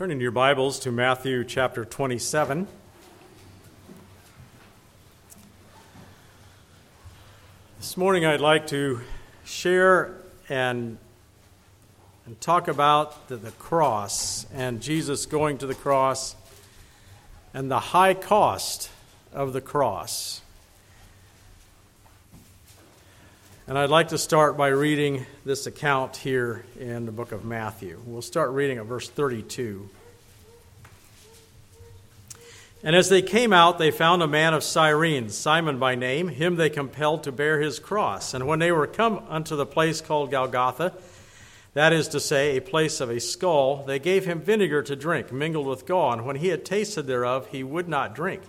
Turning your Bibles to Matthew chapter 27. This morning I'd like to share and, and talk about the, the cross and Jesus going to the cross and the high cost of the cross. And I'd like to start by reading this account here in the book of Matthew. We'll start reading at verse 32. And as they came out, they found a man of Cyrene, Simon by name. Him they compelled to bear his cross. And when they were come unto the place called Golgotha, that is to say, a place of a skull, they gave him vinegar to drink, mingled with gall. And when he had tasted thereof, he would not drink.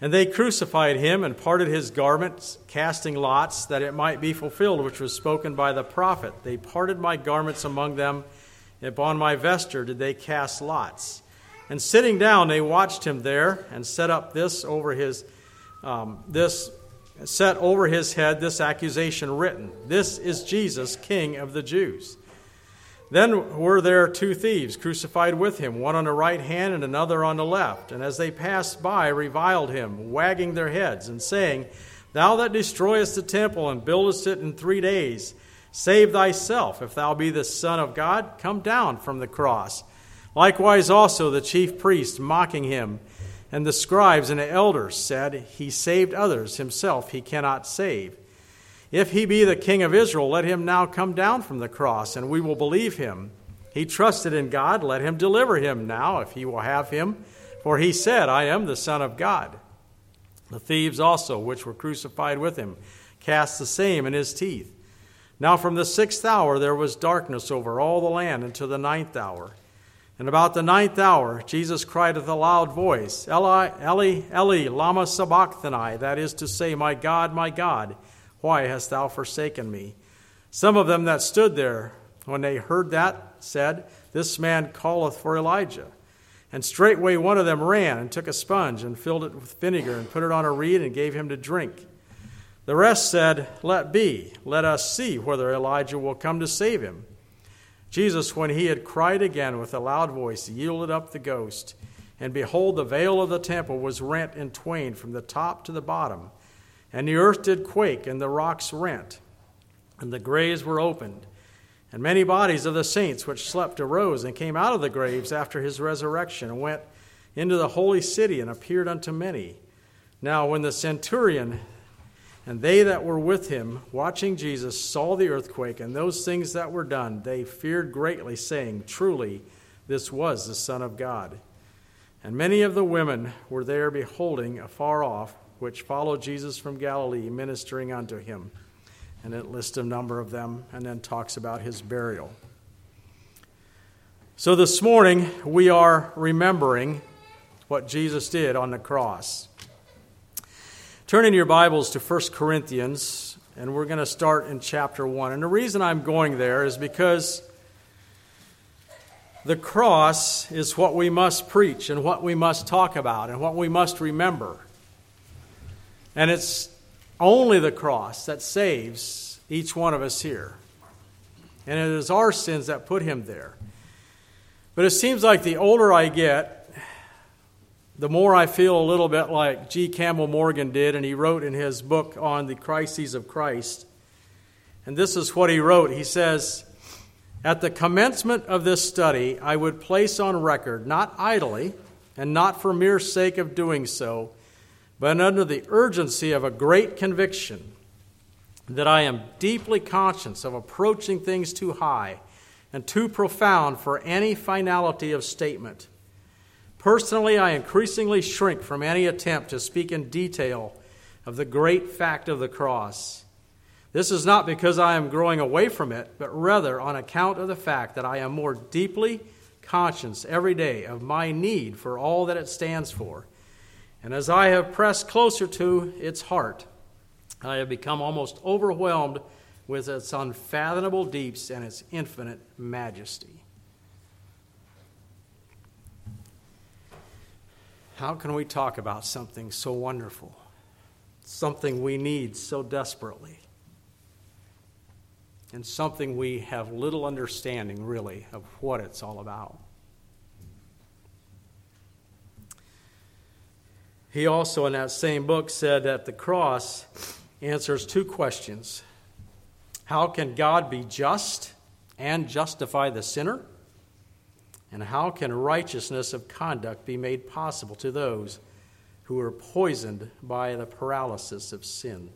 And they crucified him and parted his garments, casting lots, that it might be fulfilled which was spoken by the prophet. They parted my garments among them, and upon my vesture did they cast lots. And sitting down, they watched him there, and set up this over his um, this set over his head this accusation written: This is Jesus, King of the Jews. Then were there two thieves crucified with him, one on the right hand and another on the left. And as they passed by, reviled him, wagging their heads, and saying, Thou that destroyest the temple and buildest it in three days, save thyself. If thou be the Son of God, come down from the cross. Likewise also the chief priests, mocking him, and the scribes and the elders said, He saved others, himself he cannot save. If he be the king of Israel, let him now come down from the cross, and we will believe him. He trusted in God, let him deliver him now, if he will have him. For he said, I am the Son of God. The thieves also, which were crucified with him, cast the same in his teeth. Now from the sixth hour there was darkness over all the land until the ninth hour. And about the ninth hour, Jesus cried with a loud voice, Eli, Eli, Eli, lama sabachthani, that is to say, My God, my God, why hast thou forsaken me? Some of them that stood there, when they heard that, said, This man calleth for Elijah. And straightway one of them ran and took a sponge and filled it with vinegar and put it on a reed and gave him to drink. The rest said, Let be, let us see whether Elijah will come to save him. Jesus, when he had cried again with a loud voice, yielded up the ghost. And behold, the veil of the temple was rent in twain from the top to the bottom and the earth did quake, and the rocks rent, and the graves were opened. And many bodies of the saints which slept arose and came out of the graves after his resurrection, and went into the holy city and appeared unto many. Now, when the centurion and they that were with him, watching Jesus, saw the earthquake and those things that were done, they feared greatly, saying, Truly, this was the Son of God. And many of the women were there beholding afar off which followed Jesus from Galilee, ministering unto him. And it lists a number of them and then talks about his burial. So this morning, we are remembering what Jesus did on the cross. Turn in your Bibles to 1 Corinthians, and we're going to start in chapter 1. And the reason I'm going there is because the cross is what we must preach and what we must talk about and what we must remember. And it's only the cross that saves each one of us here. And it is our sins that put him there. But it seems like the older I get, the more I feel a little bit like G. Campbell Morgan did, and he wrote in his book on the crises of Christ. And this is what he wrote. He says, At the commencement of this study, I would place on record, not idly, and not for mere sake of doing so, but under the urgency of a great conviction that I am deeply conscious of approaching things too high and too profound for any finality of statement. Personally, I increasingly shrink from any attempt to speak in detail of the great fact of the cross. This is not because I am growing away from it, but rather on account of the fact that I am more deeply conscious every day of my need for all that it stands for and as I have pressed closer to its heart, I have become almost overwhelmed with its unfathomable deeps and its infinite majesty. How can we talk about something so wonderful, something we need so desperately, and something we have little understanding really of what it's all about? He also, in that same book, said that the cross answers two questions How can God be just and justify the sinner? And how can righteousness of conduct be made possible to those who are poisoned by the paralysis of sin?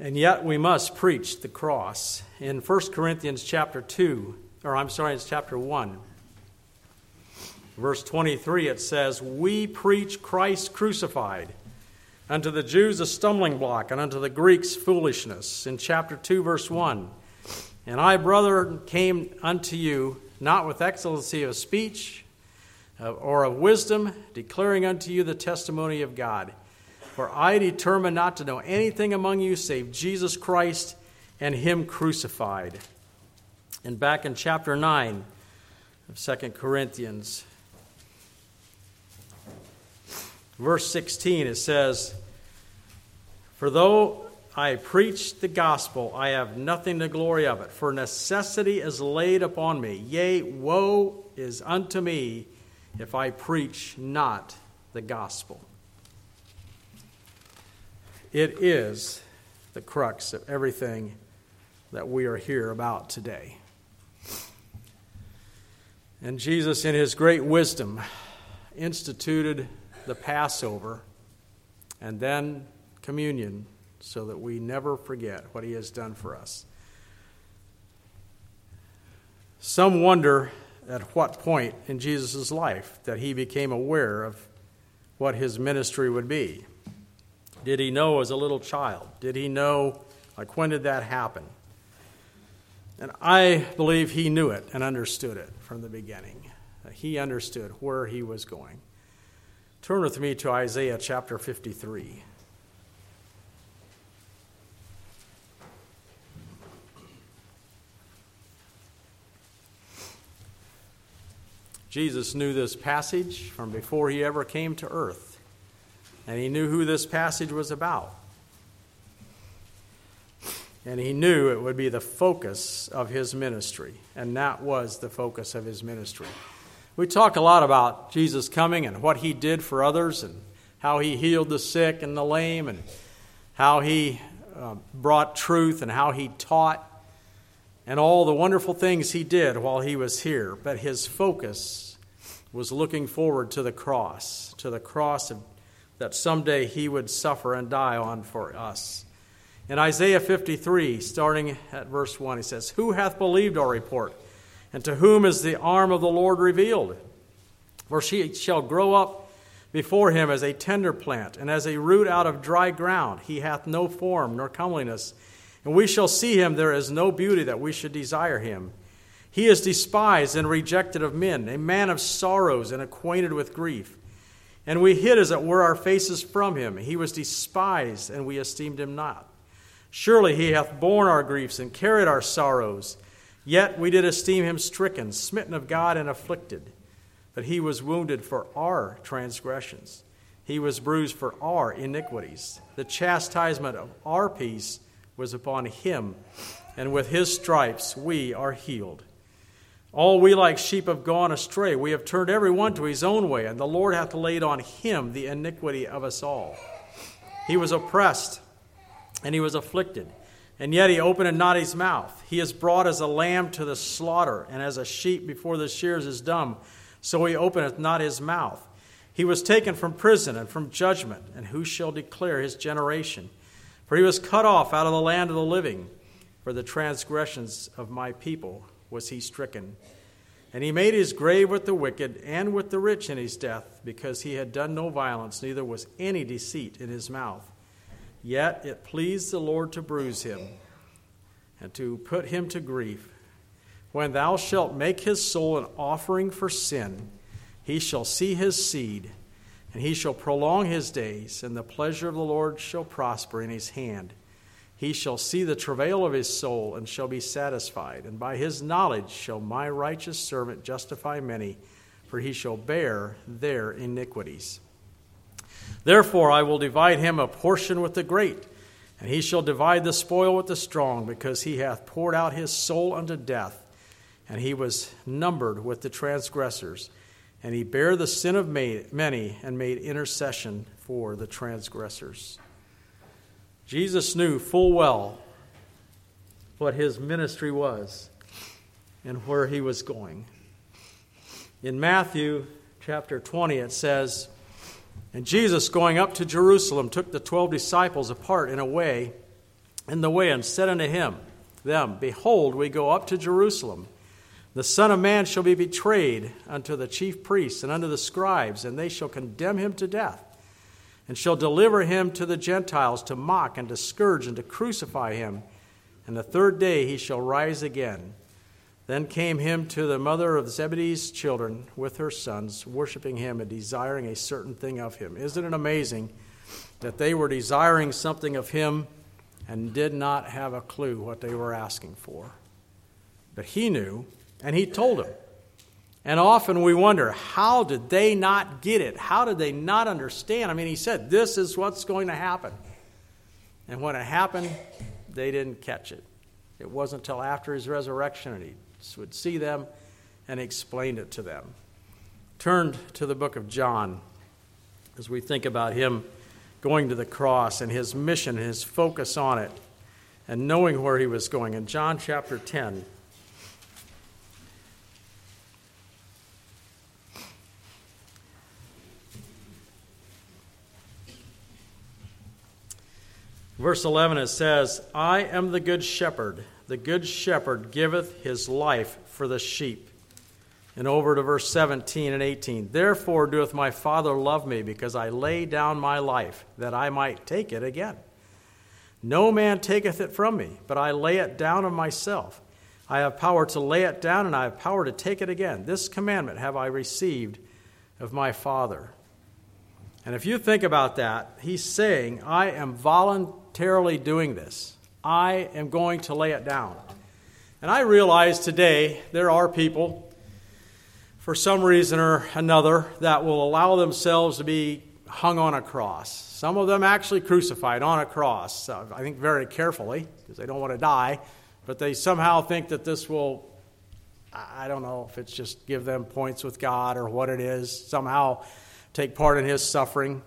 And yet we must preach the cross. In 1 Corinthians chapter 2, or I'm sorry, it's chapter 1, verse 23, it says, We preach Christ crucified, unto the Jews a stumbling block, and unto the Greeks foolishness. In chapter 2, verse 1, And I, brother, came unto you not with excellency of speech uh, or of wisdom, declaring unto you the testimony of God. For I determined not to know anything among you save Jesus Christ and Him crucified. And back in chapter 9 of 2 Corinthians, verse 16, it says, For though I preach the gospel, I have nothing to glory of it, for necessity is laid upon me. Yea, woe is unto me if I preach not the gospel. It is the crux of everything that we are here about today. And Jesus, in his great wisdom, instituted the Passover and then communion so that we never forget what he has done for us. Some wonder at what point in Jesus' life that he became aware of what his ministry would be. Did he know as a little child? Did he know, like, when did that happen? And I believe he knew it and understood it from the beginning. He understood where he was going. Turn with me to Isaiah chapter 53. Jesus knew this passage from before he ever came to earth and he knew who this passage was about. And he knew it would be the focus of his ministry, and that was the focus of his ministry. We talk a lot about Jesus coming and what he did for others, and how he healed the sick and the lame, and how he uh, brought truth, and how he taught, and all the wonderful things he did while he was here. But his focus was looking forward to the cross, to the cross of that someday he would suffer and die on for us. In Isaiah 53, starting at verse 1, he says, Who hath believed our report? And to whom is the arm of the Lord revealed? For she shall grow up before him as a tender plant, and as a root out of dry ground. He hath no form nor comeliness. And we shall see him, there is no beauty that we should desire him. He is despised and rejected of men, a man of sorrows and acquainted with grief. And we hid, as it were, our faces from him. He was despised, and we esteemed him not. Surely he hath borne our griefs and carried our sorrows. Yet we did esteem him stricken, smitten of God, and afflicted. But he was wounded for our transgressions, he was bruised for our iniquities. The chastisement of our peace was upon him, and with his stripes we are healed. All we like sheep have gone astray. We have turned every one to his own way, and the Lord hath laid on him the iniquity of us all. He was oppressed, and he was afflicted, and yet he opened not his mouth. He is brought as a lamb to the slaughter, and as a sheep before the shears is dumb, so he openeth not his mouth. He was taken from prison and from judgment, and who shall declare his generation? For he was cut off out of the land of the living for the transgressions of my people was he stricken. And he made his grave with the wicked and with the rich in his death, because he had done no violence, neither was any deceit in his mouth. Yet it pleased the Lord to bruise him and to put him to grief. When thou shalt make his soul an offering for sin, he shall see his seed, and he shall prolong his days, and the pleasure of the Lord shall prosper in his hand. He shall see the travail of his soul and shall be satisfied. And by his knowledge shall my righteous servant justify many, for he shall bear their iniquities. Therefore, I will divide him a portion with the great, and he shall divide the spoil with the strong, because he hath poured out his soul unto death, and he was numbered with the transgressors. and he bare the sin of many and made intercession for the transgressors. Jesus knew full well what his ministry was and where he was going. In Matthew chapter 20, it says, And Jesus, going up to Jerusalem, took the twelve disciples apart in a way, in the way, and said unto him, them, Behold, we go up to Jerusalem. The Son of Man shall be betrayed unto the chief priests and unto the scribes, and they shall condemn him to death, and shall deliver him to the Gentiles to mock and to scourge and to crucify him. And the third day he shall rise again. Then came him to the mother of Zebedee's children with her sons, worshiping him and desiring a certain thing of him. Isn't it amazing that they were desiring something of him and did not have a clue what they were asking for? But he knew, and he told them. And often we wonder, how did they not get it? How did they not understand? I mean, he said, This is what's going to happen. And when it happened, they didn't catch it. It wasn't until after his resurrection and he would see them and explained it to them. Turned to the book of John as we think about him going to the cross and his mission, his focus on it, and knowing where he was going. In John chapter 10, Verse 11 it says, I am the good shepherd. The good shepherd giveth his life for the sheep. And over to verse 17 and 18. Therefore doeth my Father love me, because I lay down my life, that I might take it again. No man taketh it from me, but I lay it down of myself. I have power to lay it down, and I have power to take it again. This commandment have I received of my Father. And if you think about that, he's saying, I am voluntarily doing this. I am going to lay it down. And I realize today there are people, for some reason or another, that will allow themselves to be hung on a cross. Some of them actually crucified on a cross, uh, I think very carefully, because they don't want to die, but they somehow think that this will, I don't know if it's just give them points with God or what it is, somehow take part in his suffering.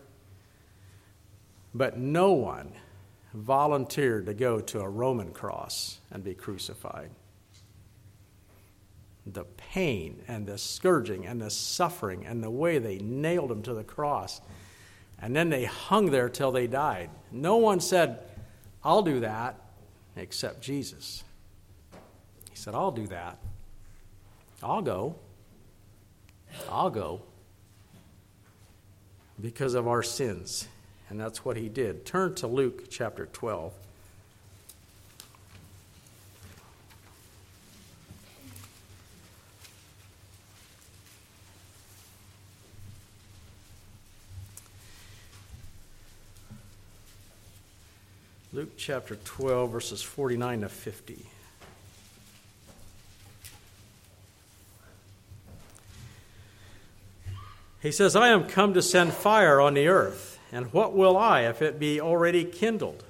But no one volunteered to go to a Roman cross and be crucified. The pain and the scourging and the suffering and the way they nailed him to the cross. And then they hung there till they died. No one said, I'll do that, except Jesus. He said, I'll do that. I'll go. I'll go. Because of our sins. And that's what he did. Turn to Luke chapter 12. Luke chapter 12, verses 49 to 50. He says, I am come to send fire on the earth and what will I if it be already kindled?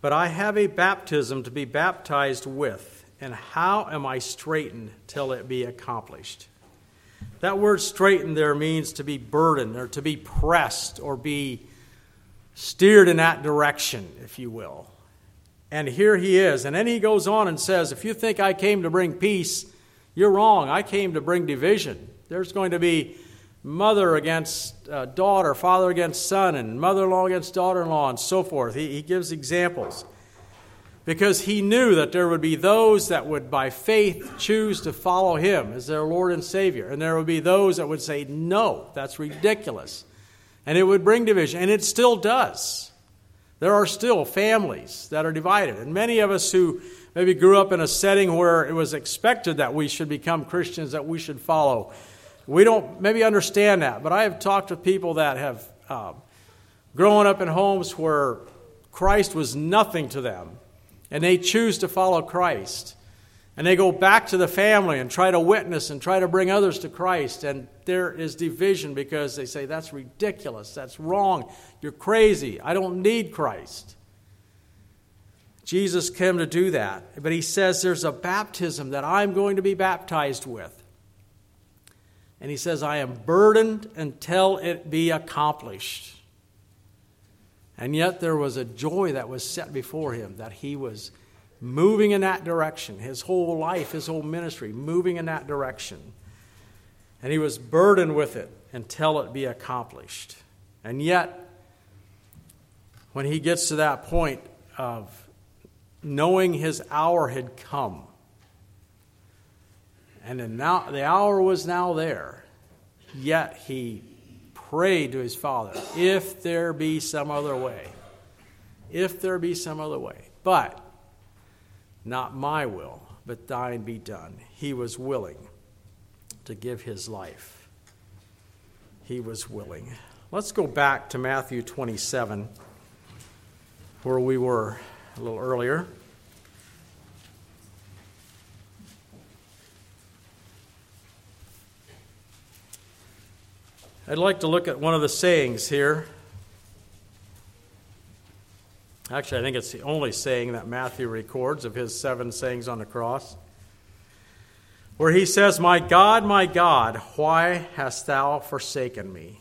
But I have a baptism to be baptized with, and how am I straitened till it be accomplished? That word straitened there means to be burdened or to be pressed or be steered in that direction, if you will. And here he is. And then he goes on and says, If you think I came to bring peace, you're wrong. I came to bring division. There's going to be mother against uh, daughter, father against son, and mother in law against daughter in law, and so forth. He, he gives examples. Because he knew that there would be those that would, by faith, choose to follow him as their Lord and Savior. And there would be those that would say, no, that's ridiculous. And it would bring division. And it still does. There are still families that are divided. And many of us who maybe grew up in a setting where it was expected that we should become Christians, that we should follow we don't maybe understand that, but I have talked to people that have uh, grown up in homes where Christ was nothing to them, and they choose to follow Christ. And they go back to the family and try to witness and try to bring others to Christ. And there is division because they say, That's ridiculous. That's wrong. You're crazy. I don't need Christ. Jesus came to do that. But he says there's a baptism that I'm going to be baptized with. And he says, I am burdened until it be accomplished. And yet there was a joy that was set before him that he was moving in that direction. His whole life, his whole ministry, moving in that direction. And he was burdened with it until it be accomplished. And yet, when he gets to that point of knowing his hour had come, and the hour was now there, yet he prayed to his father, if there be some other way. If there be some other way. But not my will, but thine be done. He was willing to give his life. He was willing. Let's go back to Matthew 27, where we were a little earlier. I'd like to look at one of the sayings here Actually, I think it's the only saying that Matthew records of his seven sayings on the cross, where he says, My God, my God, why hast thou forsaken me?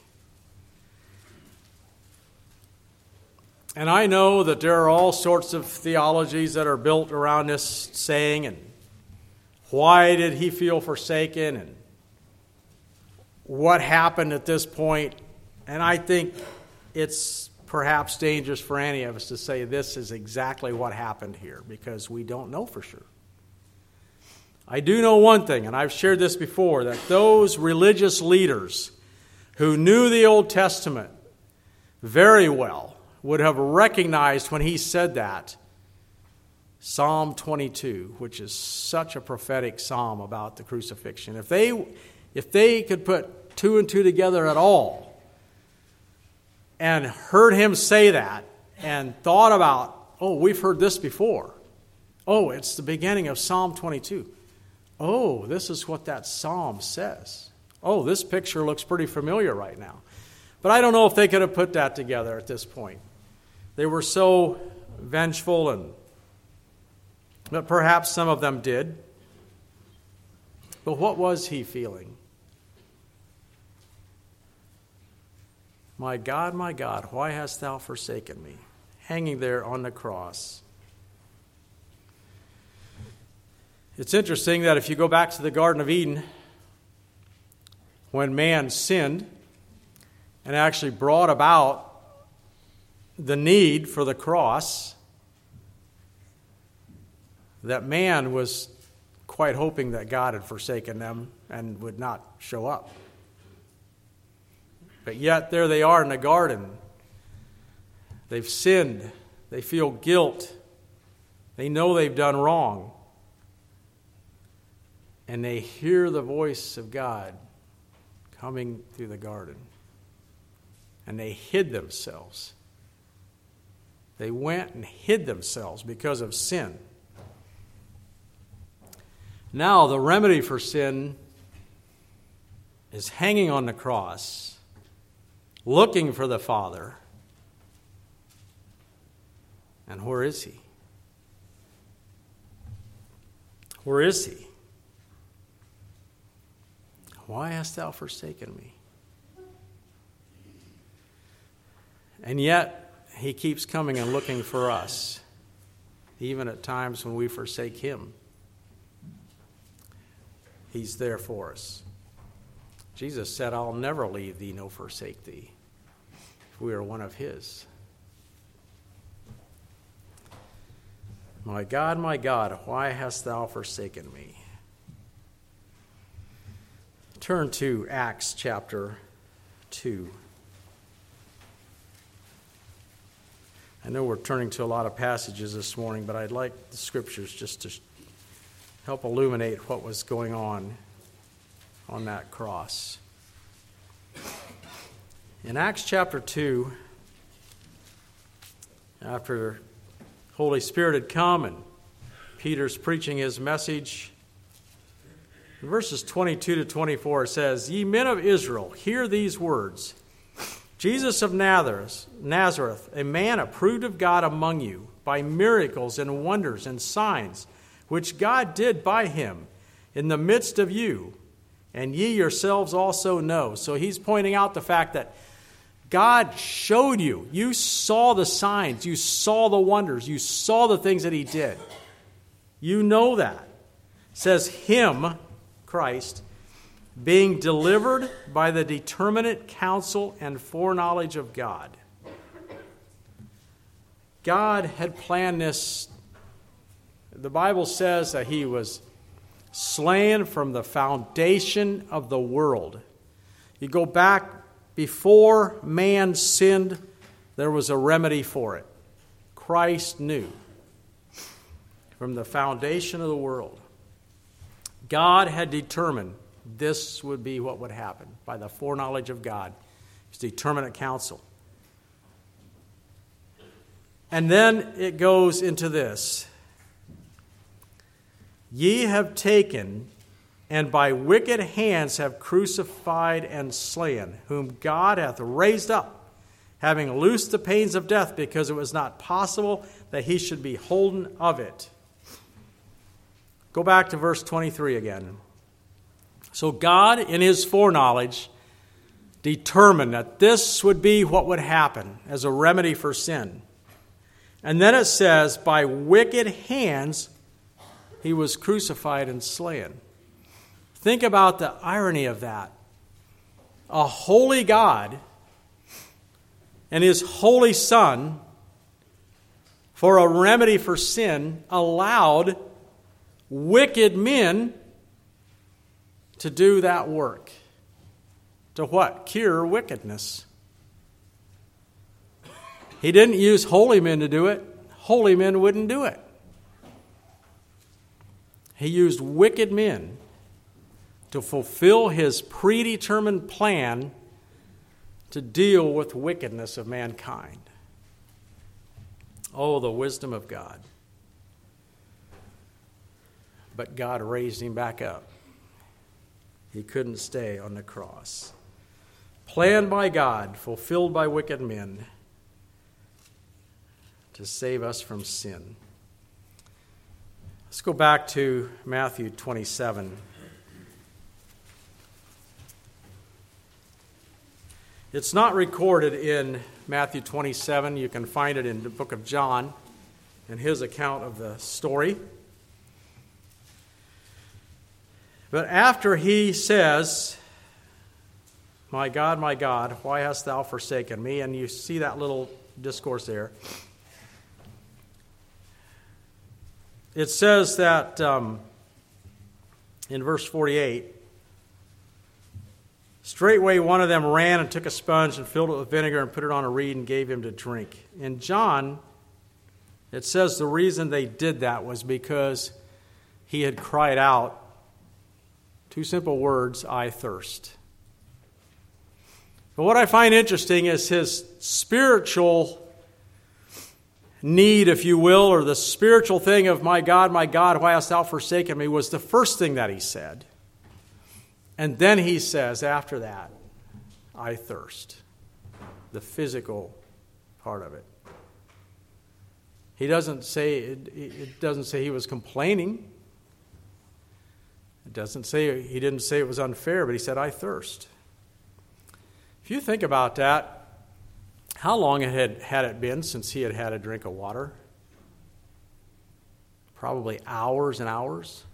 And I know that there are all sorts of theologies that are built around this saying, and why did he feel forsaken, and what happened at this point. And I think it's perhaps dangerous for any of us to say this is exactly what happened here because we don't know for sure. I do know one thing, and I've shared this before, that those religious leaders who knew the Old Testament very well would have recognized when he said that Psalm 22, which is such a prophetic psalm about the crucifixion. If they, if they could put two and two together at all, and heard him say that and thought about, oh, we've heard this before. Oh, it's the beginning of Psalm 22. Oh, this is what that psalm says. Oh, this picture looks pretty familiar right now. But I don't know if they could have put that together at this point. They were so vengeful and but perhaps some of them did. But what was he feeling? My God, my God, why hast thou forsaken me? Hanging there on the cross. It's interesting that if you go back to the Garden of Eden, when man sinned and actually brought about the need for the cross, that man was quite hoping that God had forsaken them and would not show up. But yet, there they are in the garden. They've sinned. They feel guilt. They know they've done wrong. And they hear the voice of God coming through the garden. And they hid themselves. They went and hid themselves because of sin. Now, the remedy for sin is hanging on the cross looking for the Father. And where is he? Where is he? Why hast thou forsaken me? And yet, he keeps coming and looking for us, even at times when we forsake him. He's there for us. Jesus said, I'll never leave thee nor forsake thee we are one of His. My God, my God, why hast thou forsaken me? Turn to Acts chapter 2. I know we're turning to a lot of passages this morning, but I'd like the scriptures just to help illuminate what was going on on that cross. In Acts chapter 2, after Holy Spirit had come and Peter's preaching his message, verses 22 to 24 says, Ye men of Israel, hear these words Jesus of Nazareth, Nazareth, a man approved of God among you by miracles and wonders and signs, which God did by him in the midst of you and ye yourselves also know. So he's pointing out the fact that God showed you. You saw the signs, you saw the wonders, you saw the things that he did. You know that. It says him, Christ, being delivered by the determinate counsel and foreknowledge of God. God had planned this. The Bible says that he was slain from the foundation of the world. You go back before man sinned, there was a remedy for it. Christ knew from the foundation of the world. God had determined this would be what would happen by the foreknowledge of God, his determinate counsel. And then it goes into this Ye have taken and by wicked hands have crucified and slain, whom God hath raised up, having loosed the pains of death, because it was not possible that he should be holden of it. Go back to verse 23 again. So God, in his foreknowledge, determined that this would be what would happen as a remedy for sin. And then it says, by wicked hands he was crucified and slain. Think about the irony of that. A holy God and his holy Son, for a remedy for sin, allowed wicked men to do that work. To what? Cure wickedness. He didn't use holy men to do it, holy men wouldn't do it. He used wicked men to fulfill his predetermined plan to deal with wickedness of mankind. Oh, the wisdom of God. But God raised him back up. He couldn't stay on the cross. Planned by God, fulfilled by wicked men to save us from sin. Let's go back to Matthew 27. It's not recorded in Matthew 27. You can find it in the book of John and his account of the story. But after he says, My God, my God, why hast thou forsaken me? And you see that little discourse there. It says that um, in verse 48 Straightway one of them ran and took a sponge and filled it with vinegar and put it on a reed and gave him to drink. In John, it says the reason they did that was because he had cried out two simple words I thirst. But what I find interesting is his spiritual need, if you will, or the spiritual thing of, My God, my God, why hast thou forsaken me, was the first thing that he said. And then he says, after that, I thirst. The physical part of it. He doesn't say, it doesn't say he was complaining. It doesn't say, he didn't say it was unfair, but he said, I thirst. If you think about that, how long it had, had it been since he had had a drink of water? Probably hours and hours.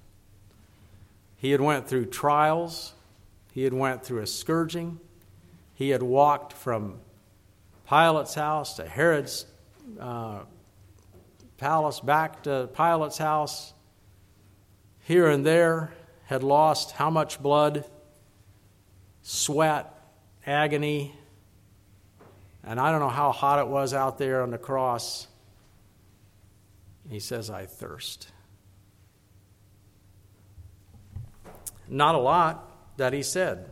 He had went through trials. He had went through a scourging. He had walked from Pilate's house to Herod's uh, palace, back to Pilate's house, here and there, had lost how much blood, sweat, agony, and I don't know how hot it was out there on the cross. He says, I thirst. Not a lot that he said,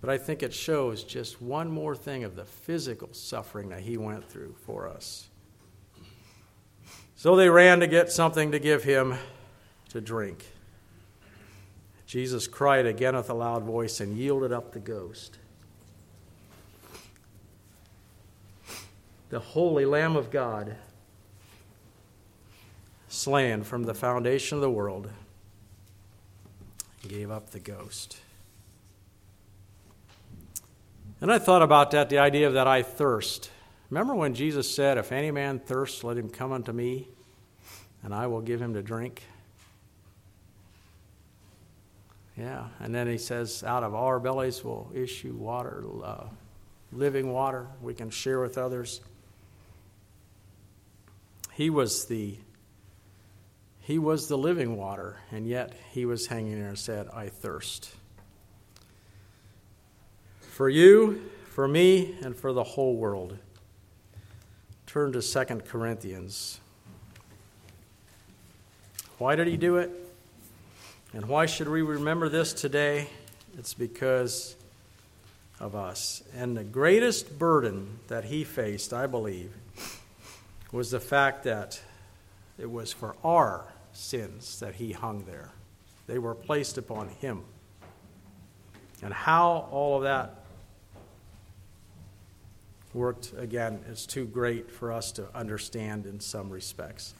but I think it shows just one more thing of the physical suffering that he went through for us. So they ran to get something to give him to drink. Jesus cried again with a loud voice and yielded up the ghost. the holy Lamb of God, slain from the foundation of the world, gave up the ghost. And I thought about that the idea of that I thirst. Remember when Jesus said, If any man thirsts, let him come unto me, and I will give him to drink? Yeah, and then he says, Out of our bellies will issue water, uh, living water we can share with others. He was the he was the living water, and yet he was hanging there and said, I thirst. For you, for me, and for the whole world. Turn to 2 Corinthians. Why did he do it? And why should we remember this today? It's because of us. And the greatest burden that he faced, I believe, was the fact that it was for our sins that he hung there. They were placed upon him. And how all of that worked, again, is too great for us to understand in some respects.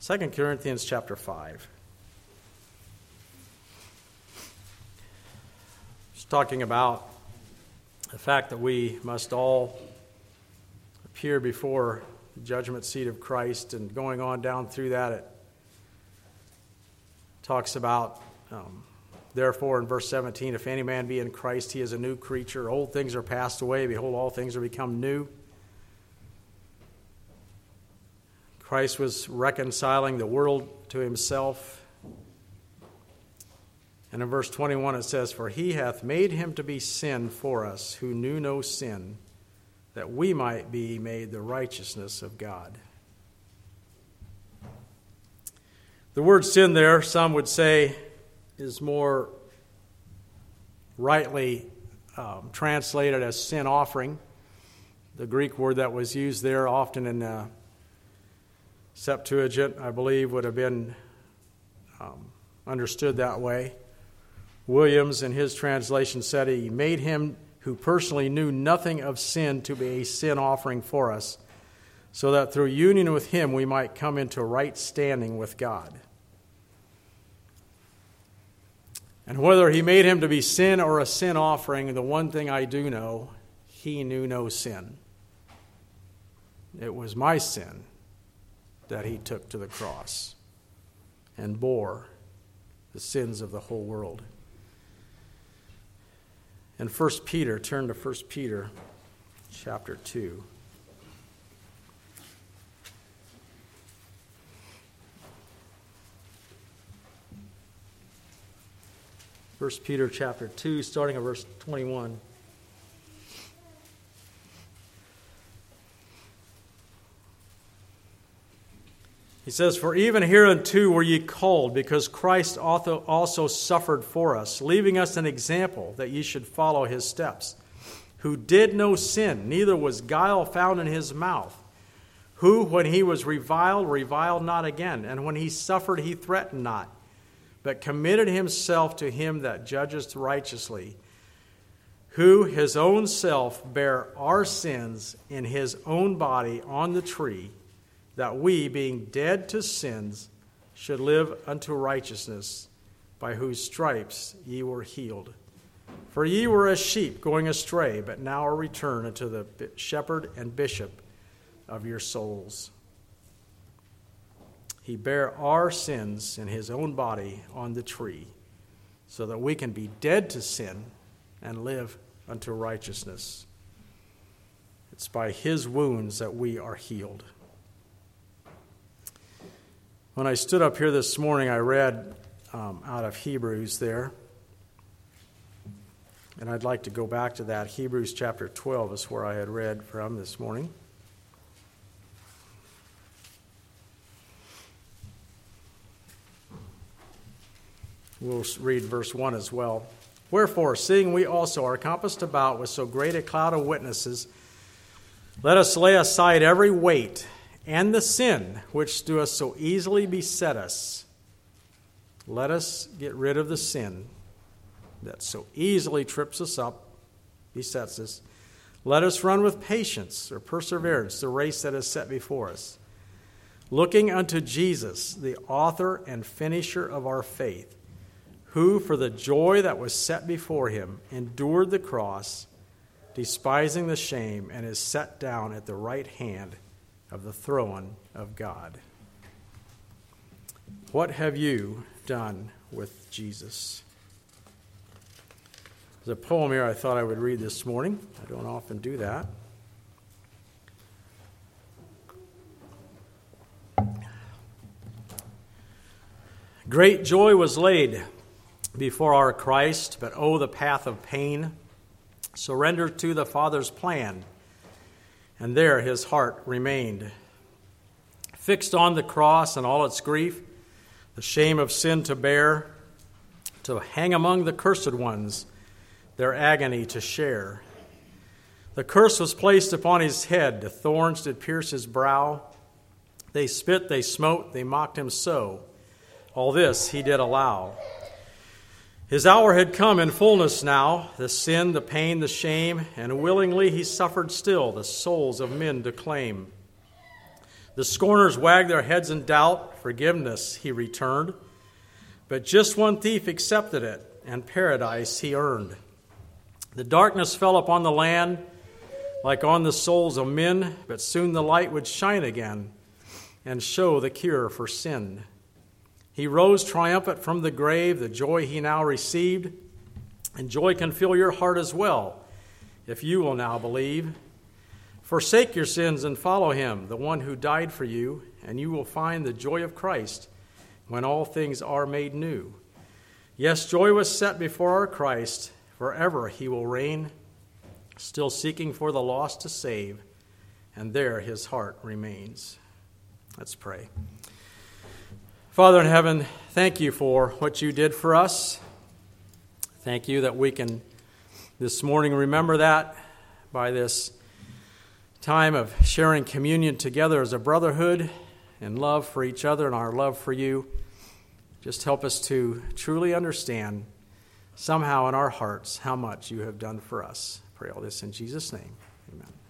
2 Corinthians chapter 5. It's talking about the fact that we must all appear before the judgment seat of Christ and going on down through that it talks about, um, therefore, in verse 17, if any man be in Christ, he is a new creature. Old things are passed away. Behold, all things are become new. Christ was reconciling the world to himself. And in verse 21 it says, For he hath made him to be sin for us, who knew no sin, that we might be made the righteousness of God. The word sin there, some would say, is more rightly um, translated as sin offering. The Greek word that was used there, often in the Septuagint, I believe, would have been um, understood that way. Williams, in his translation, said he made him who personally knew nothing of sin to be a sin offering for us so that through union with him we might come into right standing with God. And whether he made him to be sin or a sin offering, the one thing I do know, he knew no sin. It was my sin that he took to the cross and bore the sins of the whole world. And 1 Peter, turn to 1 Peter chapter 2. 1 Peter chapter 2, starting at verse 21. He says, For even hereunto were ye called, because Christ also suffered for us, leaving us an example that ye should follow his steps, who did no sin, neither was guile found in his mouth, who, when he was reviled, reviled not again, and when he suffered, he threatened not but committed himself to him that judgeth righteously, who his own self bare our sins in his own body on the tree, that we, being dead to sins, should live unto righteousness, by whose stripes ye were healed. For ye were as sheep going astray, but now are returned unto the shepherd and bishop of your souls. He bare our sins in his own body on the tree, so that we can be dead to sin and live unto righteousness. It's by his wounds that we are healed. When I stood up here this morning, I read um, out of Hebrews there. And I'd like to go back to that. Hebrews chapter 12 is where I had read from this morning. We'll read verse 1 as well. Wherefore, seeing we also are compassed about with so great a cloud of witnesses, let us lay aside every weight and the sin which doeth so easily beset us. Let us get rid of the sin that so easily trips us up, besets us. Let us run with patience or perseverance the race that is set before us, looking unto Jesus, the author and finisher of our faith who, for the joy that was set before him, endured the cross, despising the shame, and is set down at the right hand of the throne of God. What have you done with Jesus? There's a poem here I thought I would read this morning. I don't often do that. Great joy was laid before our Christ, but oh, the path of pain. Surrender to the Father's plan, and there his heart remained. Fixed on the cross and all its grief, the shame of sin to bear, to hang among the cursed ones, their agony to share. The curse was placed upon his head, the thorns did pierce his brow. They spit, they smote, they mocked him so. All this he did allow. His hour had come in fullness now the sin, the pain, the shame, and willingly he suffered still the souls of men to claim. The scorners wagged their heads in doubt, forgiveness he returned. But just one thief accepted it, and paradise he earned. The darkness fell upon the land like on the souls of men, but soon the light would shine again and show the cure for sin. He rose triumphant from the grave, the joy he now received, and joy can fill your heart as well if you will now believe. Forsake your sins and follow him, the one who died for you, and you will find the joy of Christ when all things are made new. Yes, joy was set before our Christ. Forever he will reign, still seeking for the lost to save, and there his heart remains. Let's pray. Father in heaven, thank you for what you did for us. Thank you that we can this morning remember that by this time of sharing communion together as a brotherhood and love for each other and our love for you. Just help us to truly understand somehow in our hearts how much you have done for us. I pray all this in Jesus' name.